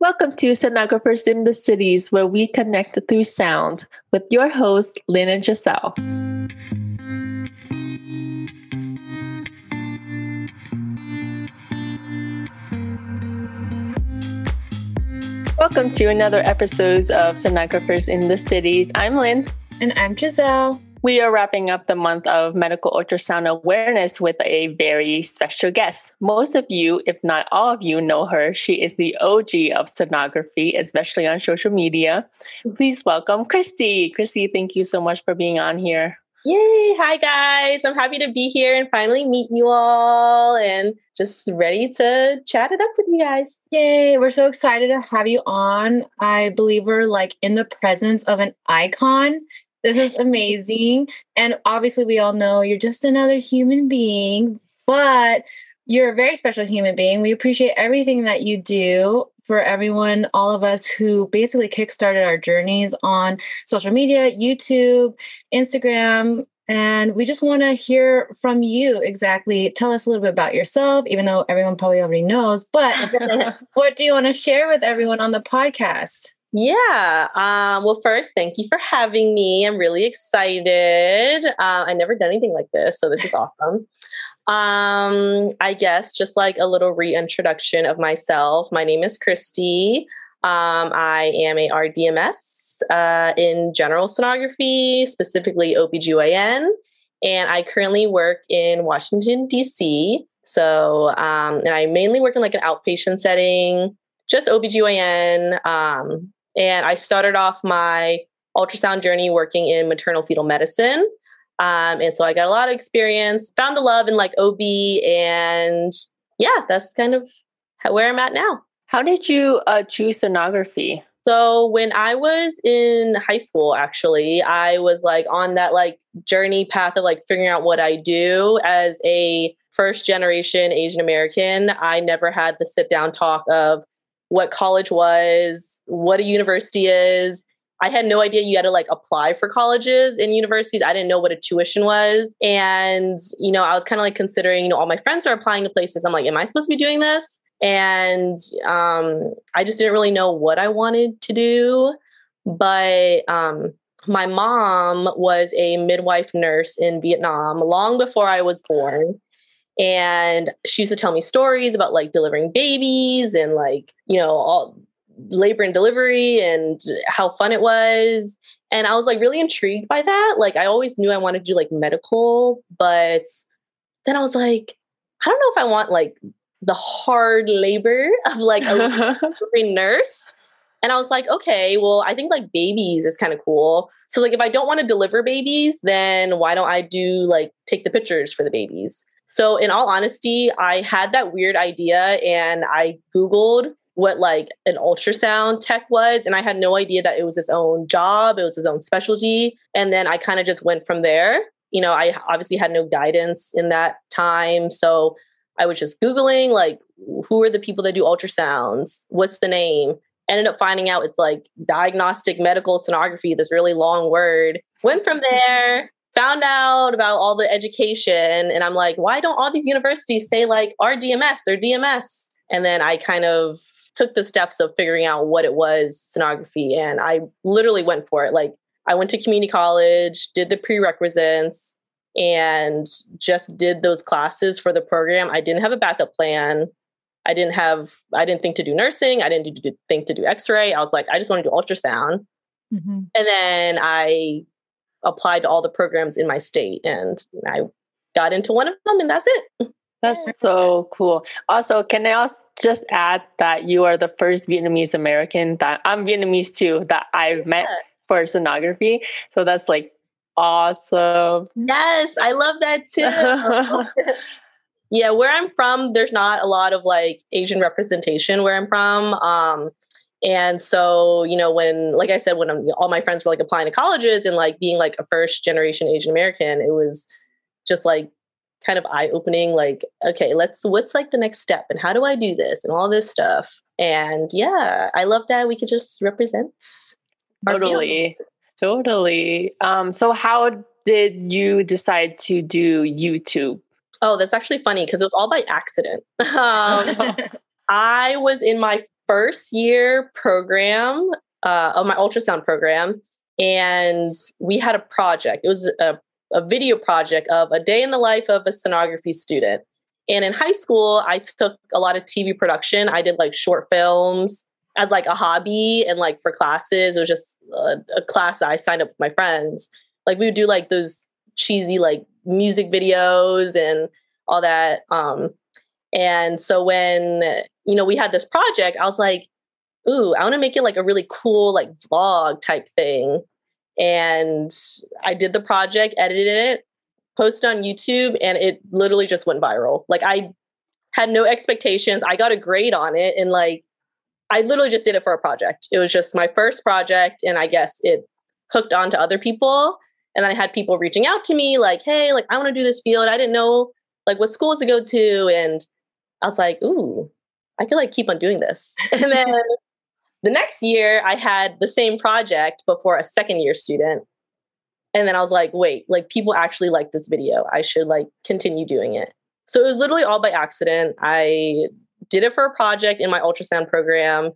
Welcome to Sonographers in the Cities, where we connect through sound with your hosts, Lynn and Giselle. Welcome to another episode of Sonographers in the Cities. I'm Lynn. And I'm Giselle. We are wrapping up the month of medical ultrasound awareness with a very special guest. Most of you, if not all of you, know her. She is the OG of sonography, especially on social media. Please welcome Christy. Christy, thank you so much for being on here. Yay! Hi, guys. I'm happy to be here and finally meet you all and just ready to chat it up with you guys. Yay! We're so excited to have you on. I believe we're like in the presence of an icon. This is amazing. And obviously, we all know you're just another human being, but you're a very special human being. We appreciate everything that you do for everyone, all of us who basically kickstarted our journeys on social media, YouTube, Instagram. And we just want to hear from you exactly. Tell us a little bit about yourself, even though everyone probably already knows. But what do you want to share with everyone on the podcast? Yeah. Um, well, first, thank you for having me. I'm really excited. Uh, I never done anything like this, so this is awesome. Um, I guess just like a little reintroduction of myself. My name is Christy. Um, I am a RDMS uh, in general sonography, specifically OBGYN, and I currently work in Washington, D.C. So, um, and I mainly work in like an outpatient setting, just OBGYN. Um, and I started off my ultrasound journey working in maternal fetal medicine. Um, and so I got a lot of experience, found the love in like OB, and yeah, that's kind of where I'm at now. How did you uh, choose sonography? So when I was in high school, actually, I was like on that like journey path of like figuring out what I do as a first generation Asian American. I never had the sit down talk of what college was, what a university is, I had no idea you had to like apply for colleges and universities. I didn't know what a tuition was. And, you know, I was kind of like considering, you know, all my friends are applying to places. I'm like, am I supposed to be doing this? And um, I just didn't really know what I wanted to do. But um, my mom was a midwife nurse in Vietnam long before I was born. And she used to tell me stories about like delivering babies and like, you know, all labor and delivery and how fun it was. And I was like really intrigued by that. Like I always knew I wanted to do like medical, but then I was like, I don't know if I want like the hard labor of like a nurse. And I was like, okay, well, I think like babies is kind of cool. So like if I don't want to deliver babies, then why don't I do like take the pictures for the babies? So in all honesty, I had that weird idea and I googled what like an ultrasound tech was and i had no idea that it was his own job it was his own specialty and then i kind of just went from there. You know i obviously had no guidance in that time so i was just googling like who are the people that do ultrasounds? What's the name? Ended up finding out it's like diagnostic medical sonography this really long word. Went from there found out about all the education and i'm like why don't all these universities say like rdms or dms and then i kind of took the steps of figuring out what it was sonography and I literally went for it. Like I went to community college, did the prerequisites and just did those classes for the program. I didn't have a backup plan. I didn't have I didn't think to do nursing, I didn't do, think to do x-ray. I was like I just want to do ultrasound. Mm-hmm. And then I applied to all the programs in my state and I got into one of them and that's it. That's so cool. Also, can I also just add that you are the first Vietnamese American that I'm Vietnamese too that I've met for sonography. So that's like awesome. Yes, I love that too. yeah, where I'm from, there's not a lot of like Asian representation where I'm from. Um, and so, you know, when, like I said, when I'm, all my friends were like applying to colleges and like being like a first generation Asian American, it was just like kind of eye opening like okay let's what's like the next step and how do i do this and all this stuff? And yeah i love that we could just represent totally. totally. Um so how did you decide to do youtube? Oh that's actually funny because it was all by accident. Um, i was in my first year program uh, of my ultrasound program, and we had a project. It was a, a video project of a day in the life of a sonography student. And in high school, I took a lot of TV production. I did like short films as like a hobby and like for classes. It was just a, a class I signed up with my friends. Like we would do like those cheesy like music videos and all that. Um, and so when you know we had this project, I was like, "Ooh, I want to make it like a really cool like vlog type thing." And I did the project, edited it, posted on YouTube, and it literally just went viral. Like I had no expectations. I got a grade on it, and like I literally just did it for a project. It was just my first project, and I guess it hooked on to other people. And then I had people reaching out to me, like, "Hey, like I want to do this field. I didn't know like what schools to go to," and I was like, "Ooh, I could like keep on doing this." And then the next year, I had the same project, but for a second year student. And then I was like, "Wait, like people actually like this video. I should like continue doing it." So it was literally all by accident. I did it for a project in my ultrasound program,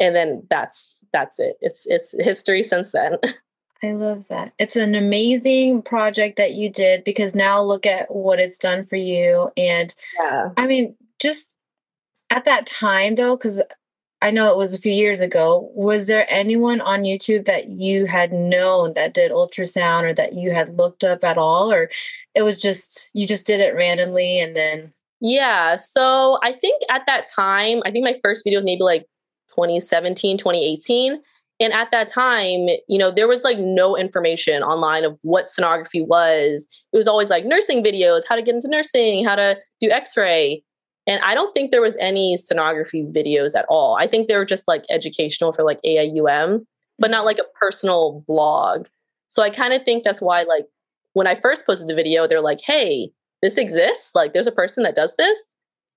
and then that's that's it. It's it's history since then. I love that. It's an amazing project that you did because now look at what it's done for you. And yeah. I mean, just at that time though, because I know it was a few years ago, was there anyone on YouTube that you had known that did ultrasound or that you had looked up at all? Or it was just, you just did it randomly and then? Yeah. So I think at that time, I think my first video was maybe like 2017, 2018 and at that time, you know, there was like no information online of what sonography was. It was always like nursing videos, how to get into nursing, how to do x ray. And I don't think there was any sonography videos at all. I think they were just like educational for like AIUM, but not like a personal blog. So I kind of think that's why, like, when I first posted the video, they're like, hey, this exists. Like, there's a person that does this.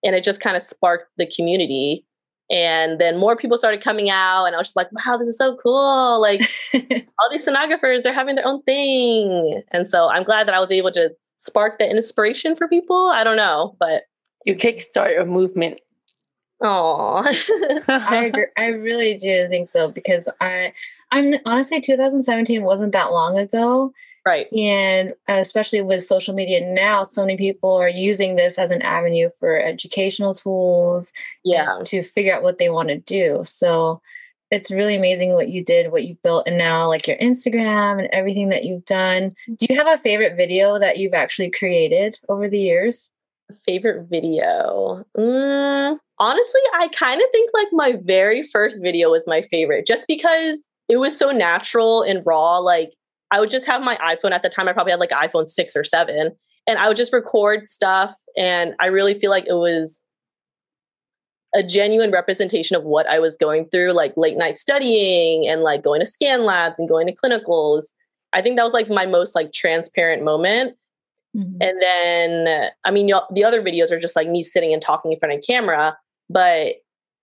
And it just kind of sparked the community and then more people started coming out, and I was just like, wow, this is so cool. Like all these sonographers, they're having their own thing. And so I'm glad that I was able to spark that inspiration for people. I don't know, but you kickstart a movement. Oh, I agree. I really do think so because I, I'm honestly 2017 wasn't that long ago, Right. And uh, especially with social media now, so many people are using this as an avenue for educational tools. Yeah. To figure out what they want to do. So it's really amazing what you did, what you built, and now like your Instagram and everything that you've done. Do you have a favorite video that you've actually created over the years? Favorite video? Mm, honestly, I kind of think like my very first video was my favorite just because it was so natural and raw. Like I would just have my iPhone at the time. I probably had like iPhone six or seven, and I would just record stuff. And I really feel like it was a genuine representation of what I was going through, like late night studying and like going to scan labs and going to clinicals. I think that was like my most like transparent moment. Mm-hmm. And then, I mean, the other videos are just like me sitting and talking in front of camera. But,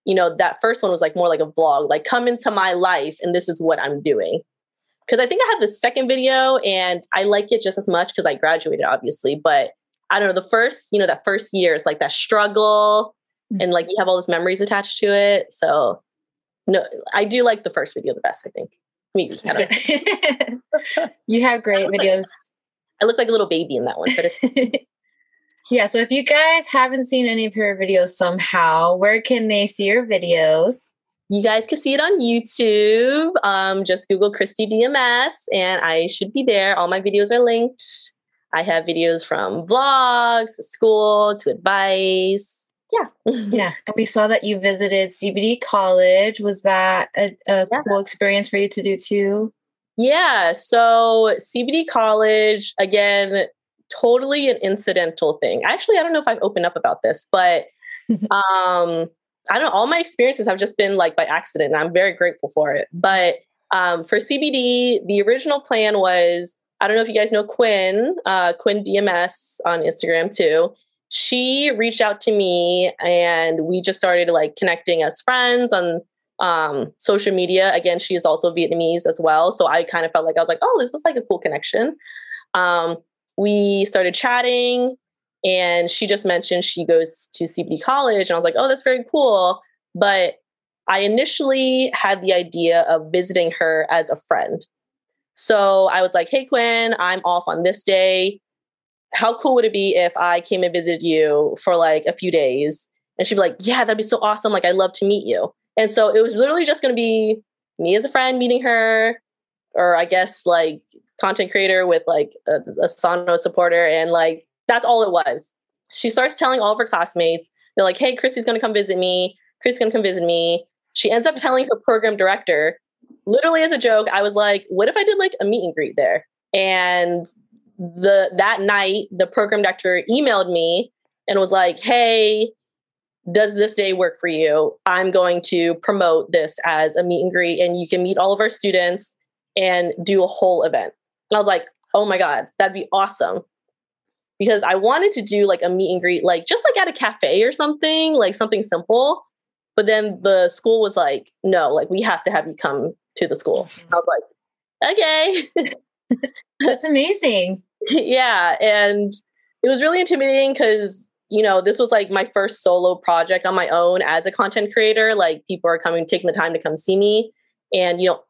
you know, that first one was like more like a vlog, like come into my life and this is what I'm doing because I think I have the second video and I like it just as much because I graduated, obviously. But I don't know, the first, you know, that first year is like that struggle mm-hmm. and like you have all those memories attached to it. So, no, I do like the first video the best, I think. Maybe. I you have great videos. I look like a little baby in that one, but yeah. So if you guys haven't seen any of her videos somehow, where can they see your videos? You guys can see it on YouTube. Um, just Google Christy DMS and I should be there. All my videos are linked. I have videos from vlogs to school to advice. Yeah. yeah. And we saw that you visited CBD College. Was that a, a yeah. cool experience for you to do too? Yeah. So CBD College, again, totally an incidental thing. Actually, I don't know if I've opened up about this, but um I don't know, all my experiences have just been like by accident, and I'm very grateful for it. But um, for CBD, the original plan was I don't know if you guys know Quinn, uh, Quinn DMS on Instagram too. She reached out to me and we just started like connecting as friends on um, social media. Again, she is also Vietnamese as well. So I kind of felt like I was like, oh, this is like a cool connection. Um, we started chatting and she just mentioned she goes to CBD college. And I was like, oh, that's very cool. But I initially had the idea of visiting her as a friend. So I was like, hey, Quinn, I'm off on this day. How cool would it be if I came and visited you for like a few days? And she'd be like, yeah, that'd be so awesome. Like, I'd love to meet you. And so it was literally just going to be me as a friend meeting her, or I guess like content creator with like a, a Sonos supporter. And like, that's all it was. She starts telling all of her classmates, they're like, hey, Christy's going to come visit me. Christy's going to come visit me. She ends up telling her program director, literally as a joke, I was like, what if I did like a meet and greet there? And the that night, the program director emailed me and was like, hey, does this day work for you? I'm going to promote this as a meet and greet, and you can meet all of our students and do a whole event. And I was like, oh my God, that'd be awesome. Because I wanted to do like a meet and greet, like just like at a cafe or something, like something simple. But then the school was like, no, like we have to have you come to the school. I was like, okay. That's amazing. yeah. And it was really intimidating because, you know, this was like my first solo project on my own as a content creator. Like people are coming, taking the time to come see me. And, you know,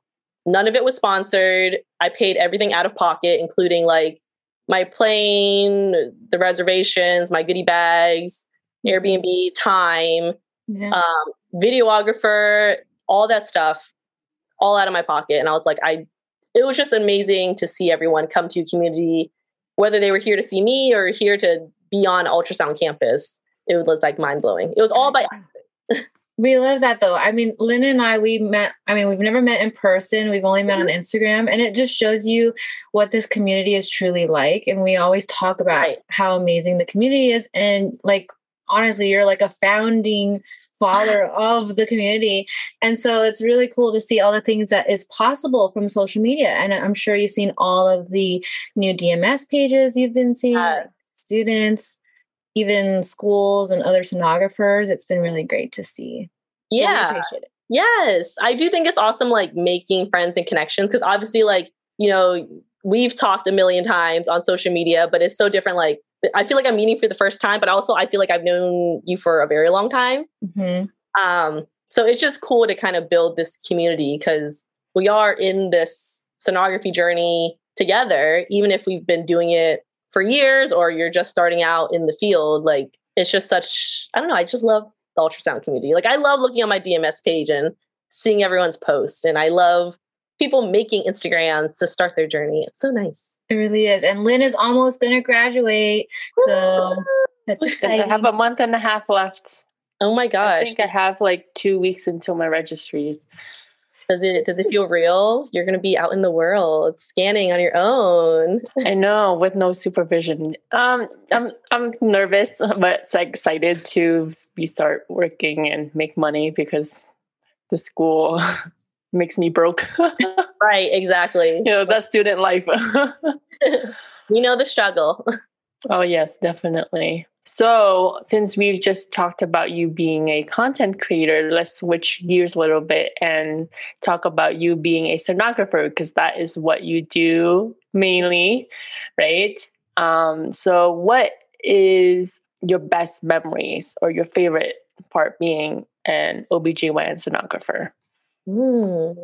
none of it was sponsored. I paid everything out of pocket, including like my plane, the reservations, my goodie bags, Airbnb, time, yeah. um, videographer, all that stuff, all out of my pocket. And I was like, I, it was just amazing to see everyone come to community, whether they were here to see me or here to be on ultrasound campus. It was like mind blowing. It was all by accident. We love that though. I mean, Lynn and I, we met, I mean, we've never met in person. We've only met on mm-hmm. Instagram. And it just shows you what this community is truly like. And we always talk about right. how amazing the community is. And like, honestly, you're like a founding father of the community. And so it's really cool to see all the things that is possible from social media. And I'm sure you've seen all of the new DMS pages you've been seeing, yes. Students, even schools and other sonographers. It's been really great to see. Yeah. So. Yes. I do think it's awesome, like making friends and connections. Cause obviously, like, you know, we've talked a million times on social media, but it's so different. Like, I feel like I'm meeting for the first time, but also I feel like I've known you for a very long time. Mm-hmm. Um, so it's just cool to kind of build this community because we are in this sonography journey together, even if we've been doing it for years or you're just starting out in the field. Like it's just such, I don't know, I just love the ultrasound community. Like I love looking on my DMS page and seeing everyone's post. And I love people making Instagrams to start their journey. It's so nice. It really is. And Lynn is almost going to graduate. So that's exciting. I have a month and a half left. Oh my gosh. I think I have like two weeks until my registries. Does it does it feel real? You're gonna be out in the world scanning on your own. I know, with no supervision. Um, I'm I'm nervous, but excited to be start working and make money because the school makes me broke. right, exactly. You know, that's student life. we know the struggle. Oh, yes, definitely. So, since we've just talked about you being a content creator, let's switch gears a little bit and talk about you being a sonographer because that is what you do mainly, right? Um, so, what is your best memories or your favorite part being an OBGYN sonographer? Mm,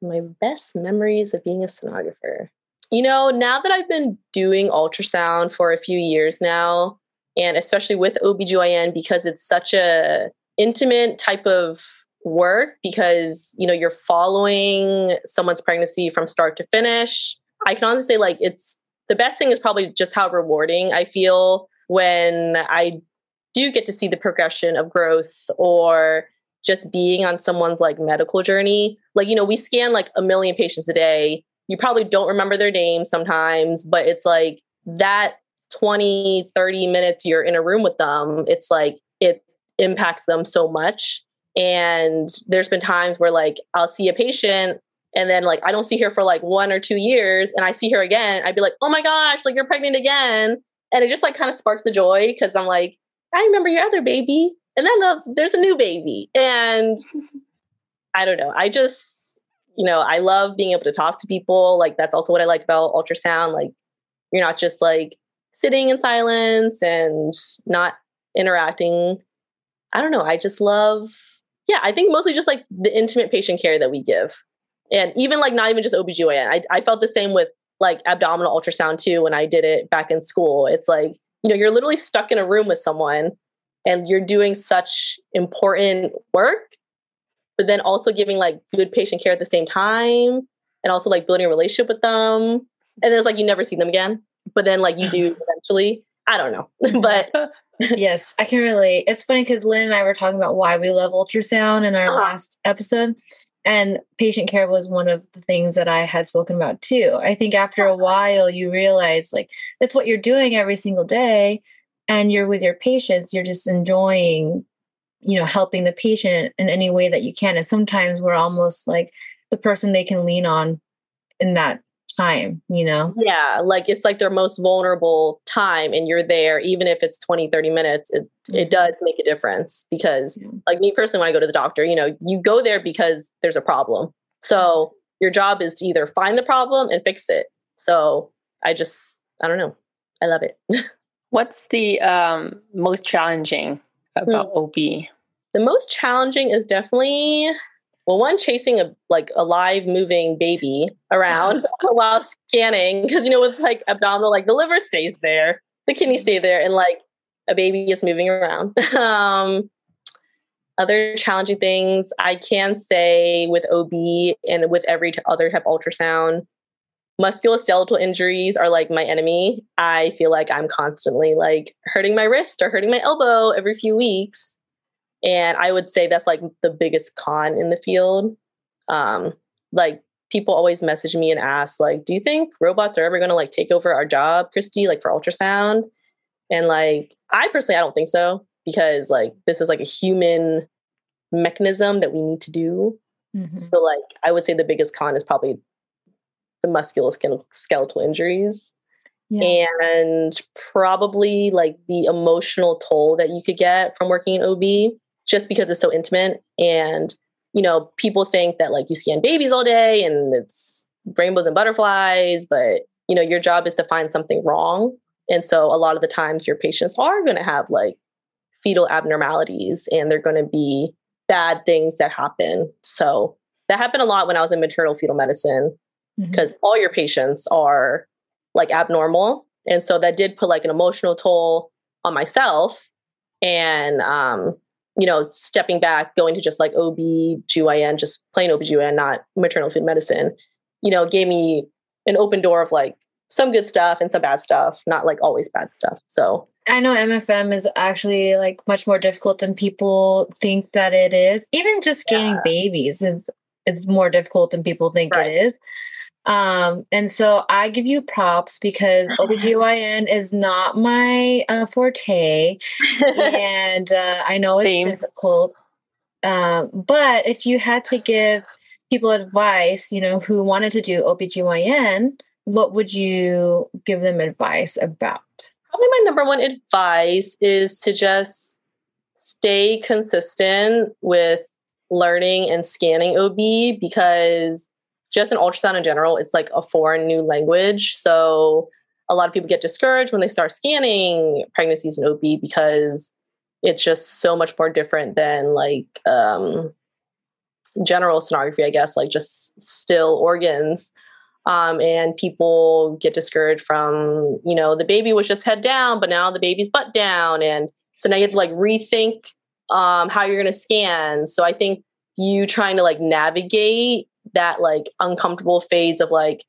my best memories of being a sonographer. You know, now that I've been doing ultrasound for a few years now, and especially with OBGYN because it's such a intimate type of work because, you know, you're following someone's pregnancy from start to finish. I can honestly say like it's the best thing is probably just how rewarding I feel when I do get to see the progression of growth or just being on someone's like medical journey. Like, you know, we scan like a million patients a day. You probably don't remember their names sometimes, but it's like that 20, 30 minutes you're in a room with them, it's like it impacts them so much. And there's been times where like I'll see a patient and then like I don't see her for like one or two years and I see her again, I'd be like, oh my gosh, like you're pregnant again. And it just like kind of sparks the joy because I'm like, I remember your other baby and then the, there's a new baby and i don't know i just you know i love being able to talk to people like that's also what i like about ultrasound like you're not just like sitting in silence and not interacting i don't know i just love yeah, I think mostly just like the intimate patient care that we give. And even like not even just OBGYN. I, I felt the same with like abdominal ultrasound too when I did it back in school. It's like, you know, you're literally stuck in a room with someone and you're doing such important work, but then also giving like good patient care at the same time and also like building a relationship with them. And then it's like you never see them again, but then like you do eventually. I don't know. but yes, I can relate. It's funny because Lynn and I were talking about why we love ultrasound in our uh-huh. last episode. And patient care was one of the things that I had spoken about too. I think after a while, you realize like that's what you're doing every single day, and you're with your patients, you're just enjoying, you know, helping the patient in any way that you can. And sometimes we're almost like the person they can lean on in that time, you know? Yeah, like it's like their most vulnerable time and you're there even if it's 20 30 minutes, it mm-hmm. it does make a difference because yeah. like me personally when I go to the doctor, you know, you go there because there's a problem. So, mm-hmm. your job is to either find the problem and fix it. So, I just I don't know. I love it. What's the um, most challenging about hmm. OB? The most challenging is definitely well one chasing a like a live moving baby around while scanning because you know with like abdominal like the liver stays there the kidney mm-hmm. stay there and like a baby is moving around. Um other challenging things i can say with ob and with every other type ultrasound musculoskeletal injuries are like my enemy. I feel like i'm constantly like hurting my wrist or hurting my elbow every few weeks and I would say that's like the biggest con in the field. Um, like people always message me and ask, like, do you think robots are ever gonna like take over our job, Christy, like for ultrasound? And like, I personally I don't think so, because like this is like a human mechanism that we need to do. Mm-hmm. So like I would say the biggest con is probably the musculoskeletal injuries. Yeah. and probably like the emotional toll that you could get from working in OB just because it's so intimate. And you know people think that like you scan babies all day and it's rainbows and butterflies but you know your job is to find something wrong. And so a lot of the times your patients are going to have like fetal abnormalities and they're going to be bad things that happen. So that happened a lot when i was in maternal fetal medicine because mm-hmm. all your patients are like abnormal. And so that did put like an emotional toll on myself. And um you know, stepping back, going to just like OB-GYN, just plain OB-GYN, not maternal fetal medicine, you know, gave me an open door of like some good stuff and some bad stuff, not like always bad stuff. So I know MFM is actually like much more difficult than people think that it is. Even just scanning yeah. babies is it's more difficult than people think right. it is. Um, and so I give you props because OBGYN is not my uh, forte. and uh, I know it's Same. difficult. Um, but if you had to give people advice, you know, who wanted to do OBGYN, what would you give them advice about? Probably my number one advice is to just stay consistent with learning and scanning OB because just in ultrasound in general, it's like a foreign new language. So a lot of people get discouraged when they start scanning pregnancies in OB because it's just so much more different than like um, general sonography, I guess, like just still organs. Um, and people get discouraged from, you know, the baby was just head down, but now the baby's butt down. And so now you have to like rethink um, how you're going to scan. So I think you trying to like navigate that like uncomfortable phase of like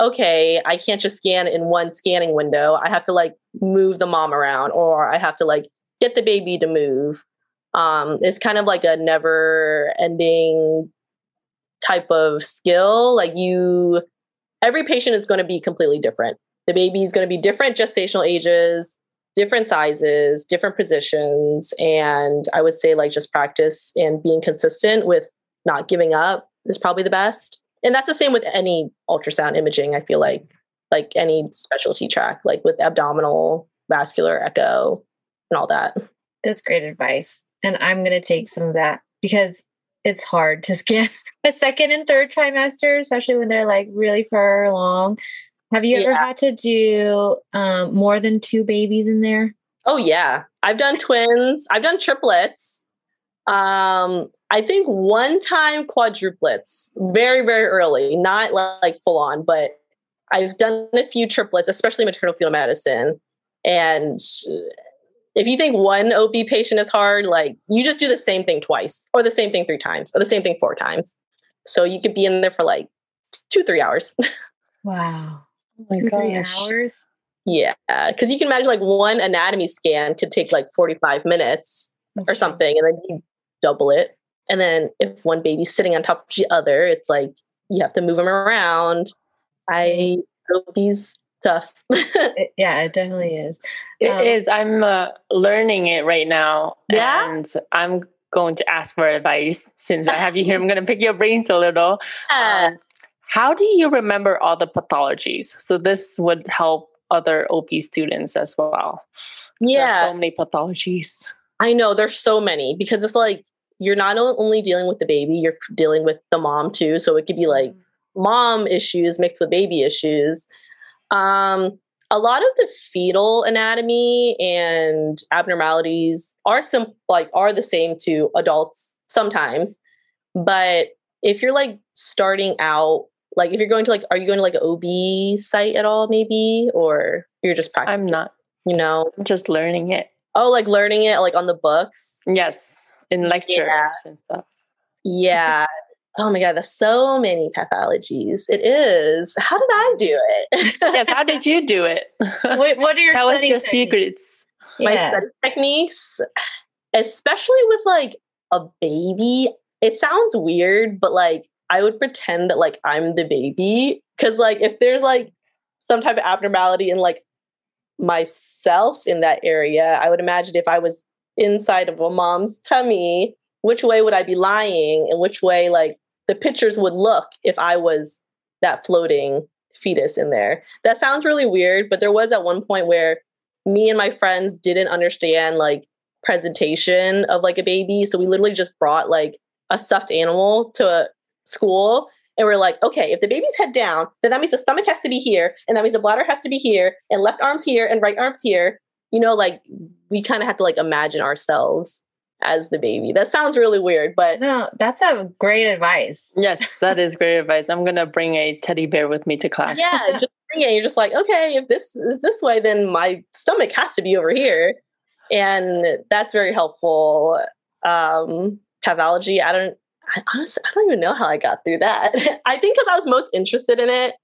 okay i can't just scan in one scanning window. I have to like move the mom around or i have to like get the baby to move. Um it's kind of like a never ending type of skill. Like you every patient is going to be completely different. The baby is going to be different gestational ages different sizes different positions and i would say like just practice and being consistent with not giving up is probably the best. And that's the same with any ultrasound imaging, I feel like, like any specialty track, like with abdominal, vascular, echo, and all that. That's great advice. And I'm going to take some of that because it's hard to scan a second and third trimester, especially when they're like really far along. Have you ever had to do um, more than two babies in there? Oh, yeah. I've done twins, I've done triplets. Um, I think one time quadruplets, very, very early, not like full on, but I've done a few triplets, especially maternal fetal medicine. And if you think one OB patient is hard, like you just do the same thing twice, or the same thing three times, or the same thing four times. So you could be in there for like two, three hours. Wow. Oh my Two, three hours. yeah. Cause you can imagine like one anatomy scan could take like 45 minutes or something, and then you double it. And then if one baby's sitting on top of the other, it's like you have to move them around. I OB's tough. It- yeah, it definitely is. It Um, is. I'm uh, learning it right now. Yeah? And I'm going to ask for advice since I have you here. I'm going to pick your brains a little. Yeah. Um, how do you remember all the pathologies? So this would help other OB students as well. Yeah. so many pathologies. I know there's so many because it's like you're not only dealing with the baby, you're dealing with the mom too. So it could be like mom issues mixed with baby issues. Um, a lot of the fetal anatomy and abnormalities are sim- like are the same to adults sometimes, but if you're like starting out, like if you're going to like, are you going to like an OB site at all, maybe, or you're just practicing? I'm not. You know, I'm just learning it. oh, like learning it like on the books. Yes, in lectures Yeah. and stuff. Yeah. Oh my God, there's so many pathologies. It is. How did I do it? yes, how did you do it? What, what are your Tell us your techniques? secrets. my Yeah. study techniques, especially with like a baby, it sounds weird, but like I would pretend that like I'm the baby. Cause like if there's like some type of abnormality in like myself in that area, I would imagine if I was inside of a mom's tummy, which way would I be lying and which way like the pictures would look if I was that floating fetus in there. That sounds really weird, but there was at one point where me and my friends didn't understand like presentation of like a baby. So we literally just brought like a stuffed animal to a school and we're like, okay, if the baby's head down, then that means the stomach has to be here, and that means the bladder has to be here, and left arm's here, and right arm's here. You know, like we kind of have to like imagine ourselves as the baby. That sounds really weird, but No, that's a great advice. Yes, that is great advice. I'm gonna bring a teddy bear with me to class. yeah, just bring it. You're just like, okay, if this is this way, then my stomach has to be over here, and that's very helpful. Um, pathology, I don't. I honestly, I don't even know how I got through that. I think because I was most interested in it,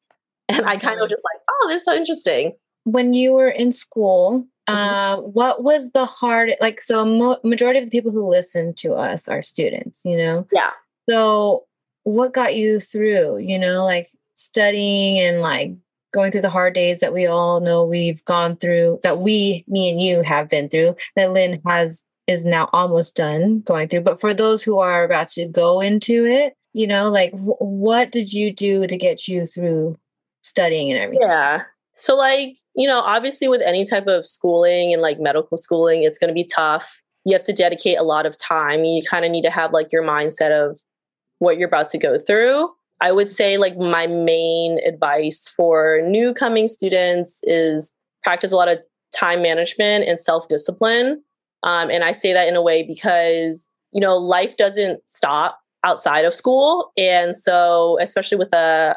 and I kind of just like, oh, this is so interesting. When you were in school. Uh, what was the hard like? So, mo- majority of the people who listen to us are students, you know. Yeah. So, what got you through? You know, like studying and like going through the hard days that we all know we've gone through. That we, me, and you have been through. That Lynn has is now almost done going through. But for those who are about to go into it, you know, like wh- what did you do to get you through studying and everything? Yeah. So, like, you know, obviously with any type of schooling and like medical schooling, it's going to be tough. You have to dedicate a lot of time. You kind of need to have like your mindset of what you're about to go through. I would say, like, my main advice for new coming students is practice a lot of time management and self discipline. Um, and I say that in a way because, you know, life doesn't stop outside of school. And so, especially with a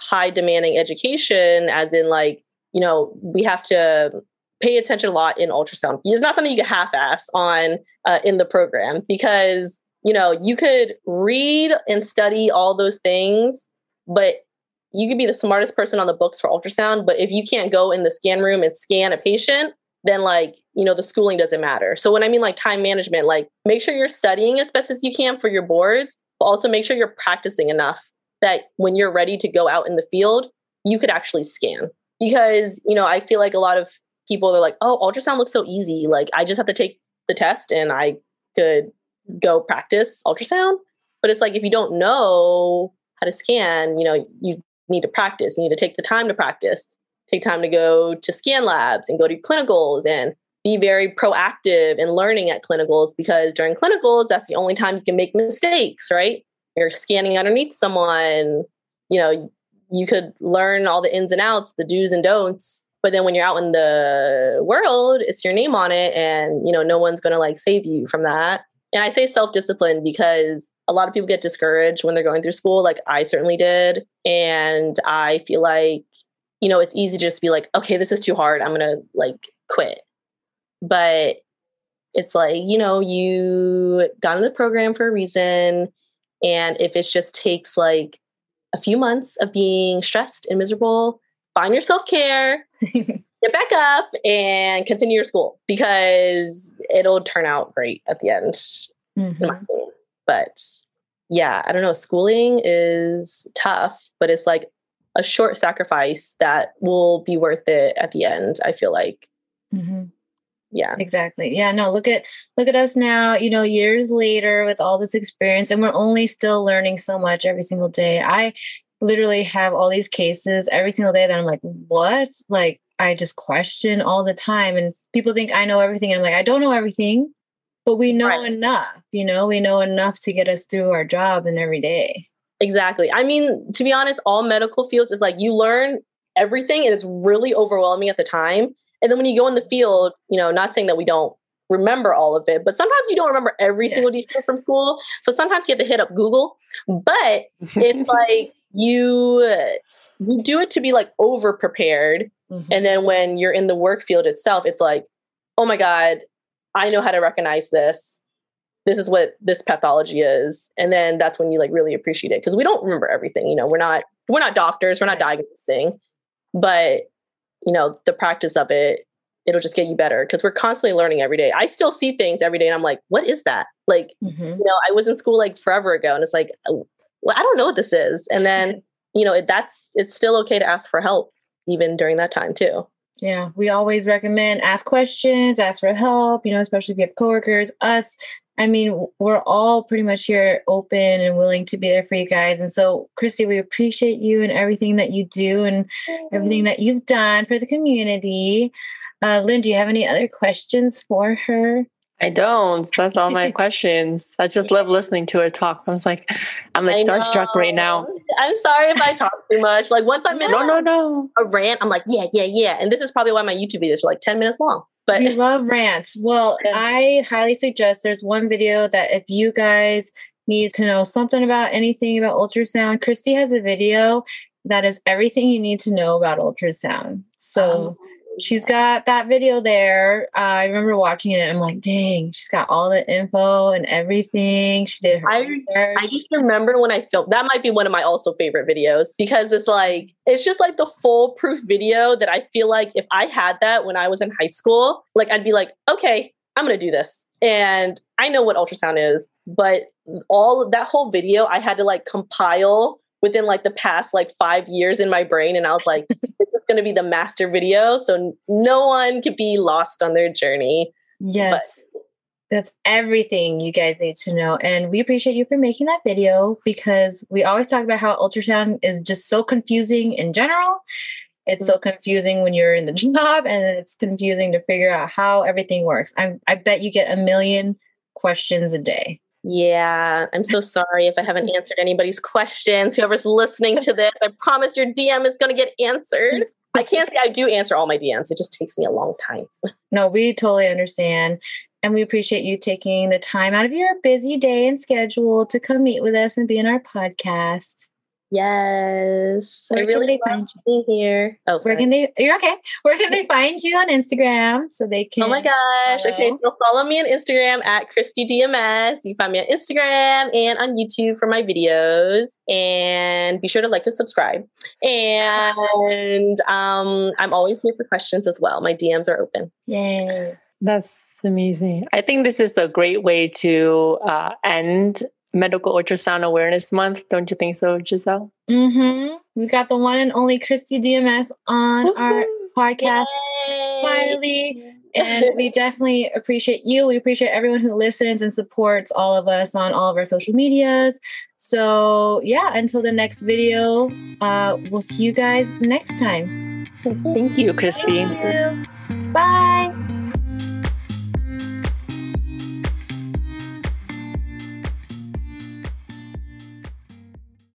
high demanding education, as in like, you know, we have to pay attention a lot in ultrasound. It's not something you can half ass on uh, in the program because, you know, you could read and study all those things, but you could be the smartest person on the books for ultrasound. But if you can't go in the scan room and scan a patient, then like, you know, the schooling doesn't matter. So when I mean like time management, like make sure you're studying as best as you can for your boards, but also make sure you're practicing enough that when you're ready to go out in the field, you could actually scan. Because, you know, I feel like a lot of people are like, oh, ultrasound looks so easy. Like, I just have to take the test and I could go practice ultrasound. But it's like, if you don't know how to scan, you know, you need to practice. You need to take the time to practice, take time to go to scan labs and go to clinicals and be very proactive in learning at clinicals because during clinicals, that's the only time you can make mistakes, right? You're scanning underneath someone, you know, you could learn all the ins and outs, the do's and don'ts. But then when you're out in the world, it's your name on it, and you know, no one's gonna like save you from that. And I say self discipline because a lot of people get discouraged when they're going through school. Like I certainly did. And I feel like, you know, it's easy to just be like, okay, this is too hard. I'm going to like quit. But it's like, you know, you got in the program for a reason. And if it just takes like a few months of being stressed and miserable, find your self care, get back up, and continue your school because it'll turn out great at the end. Mm-hmm. But yeah, I don't know. Schooling is tough, but it's like a short sacrifice that will be worth it at the end. I feel like. Mm-hmm yeah. Exactly. Yeah no look at look at us now you know years later with all this experience and we're only still learning so much every single day. I literally have all these cases every single day that i'm like what? Like i just question all the time and people think i know everything and i'm like i don't know everything but we know right. enough you know? We know enough to get us through our job and every day. Exactly. I mean to be honest all medical fields is like you learn everything and it's really overwhelming at the time and then when you go in the field, you know, not saying that we don't remember all of it, but sometimes you don't remember every yeah. single detail from school. So sometimes you have to hit up Google. But it's like you you do it to be like over prepared, mm-hmm. and then when you're in the work field itself, it's like, oh my god, I know how to recognize this. This is what this pathology is, and then that's when you like really appreciate it because we don't remember everything. You know, we're not we're not doctors, we're not diagnosing, but you know, the practice of it, it'll just get you better because we're constantly learning every day. I still see things every day and I'm like, what is that? Like, mm-hmm. you know, I was in school like forever ago and it's like, oh, well, I don't know what this is. And then, you know, it, that's, it's still okay to ask for help even during that time too. Yeah, we always recommend ask questions, ask for help, you know, especially if you have coworkers, us, I mean, we're all pretty much here open and willing to be there for you guys. And so, Christy, we appreciate you and everything that you do and everything that you've done for the community. Uh, Lynn, do you have any other questions for her? I don't. That's all my questions. I just love listening to her talk. I was like, I'm like starstruck right now. I'm sorry if I talk too much. Like once I'm in no, no, no. a rant, I'm like, yeah, yeah, yeah. And this is probably why my YouTube videos are like 10 minutes long. But we love rants. Well, yeah. I highly suggest there's one video that if you guys need to know something about anything about ultrasound, Christy has a video that is everything you need to know about ultrasound. So um, she's got that video there. Uh, I remember watching it. I'm like, dang, she's got all the info and everything. She did her I, research. I just remember when I filmed that might be one of my also favorite videos because it's like it's just like the foolproof video that I feel like if I had that when I was in high school, like I'd be like, okay, I'm gonna do this. And I know what ultrasound is, but all that whole video I had to like compile within like the past like five years in my brain. And I was like, this is going to be the master video. So no one could be lost on their journey. Yes. But, that's everything you guys need to know. And we appreciate you for making that video because we always talk about how ultrasound is just so confusing in general. It's so mm-hmm. confusing when you're in the job and it's confusing to figure out how everything works. I, I bet you get a million questions a day. Yeah, I'm so sorry if I haven't answered anybody's questions. Whoever's listening to this, I promise your DM is going to get answered. I can't say I do answer all my DMs. It just takes me a long time. no, we totally understand. And we appreciate you taking the time out of your busy day and schedule to come meet with us and be in our podcast. Yes. Where I really they find you here. Oh, where can they you're okay. Where can they find you on Instagram so they can Oh my gosh. Follow? Okay, so follow me on Instagram at Christy DMS. You can find me on Instagram and on YouTube for my videos. And be sure to like and subscribe. And um, I'm always here for questions as well. My DMs are open. Yay. That's amazing. I think this is a great way to uh, end Medical Ultrasound Awareness Month. Don't you think so, Giselle? Mm-hmm. We got the one and only Christy DMS on Woo-hoo. our podcast Yay. finally. And we definitely appreciate you. We appreciate everyone who listens and supports all of us on all of our social medias. So, yeah, until the next video, uh, we'll see you guys next time. Thank you, Christy. Thank you. Bye.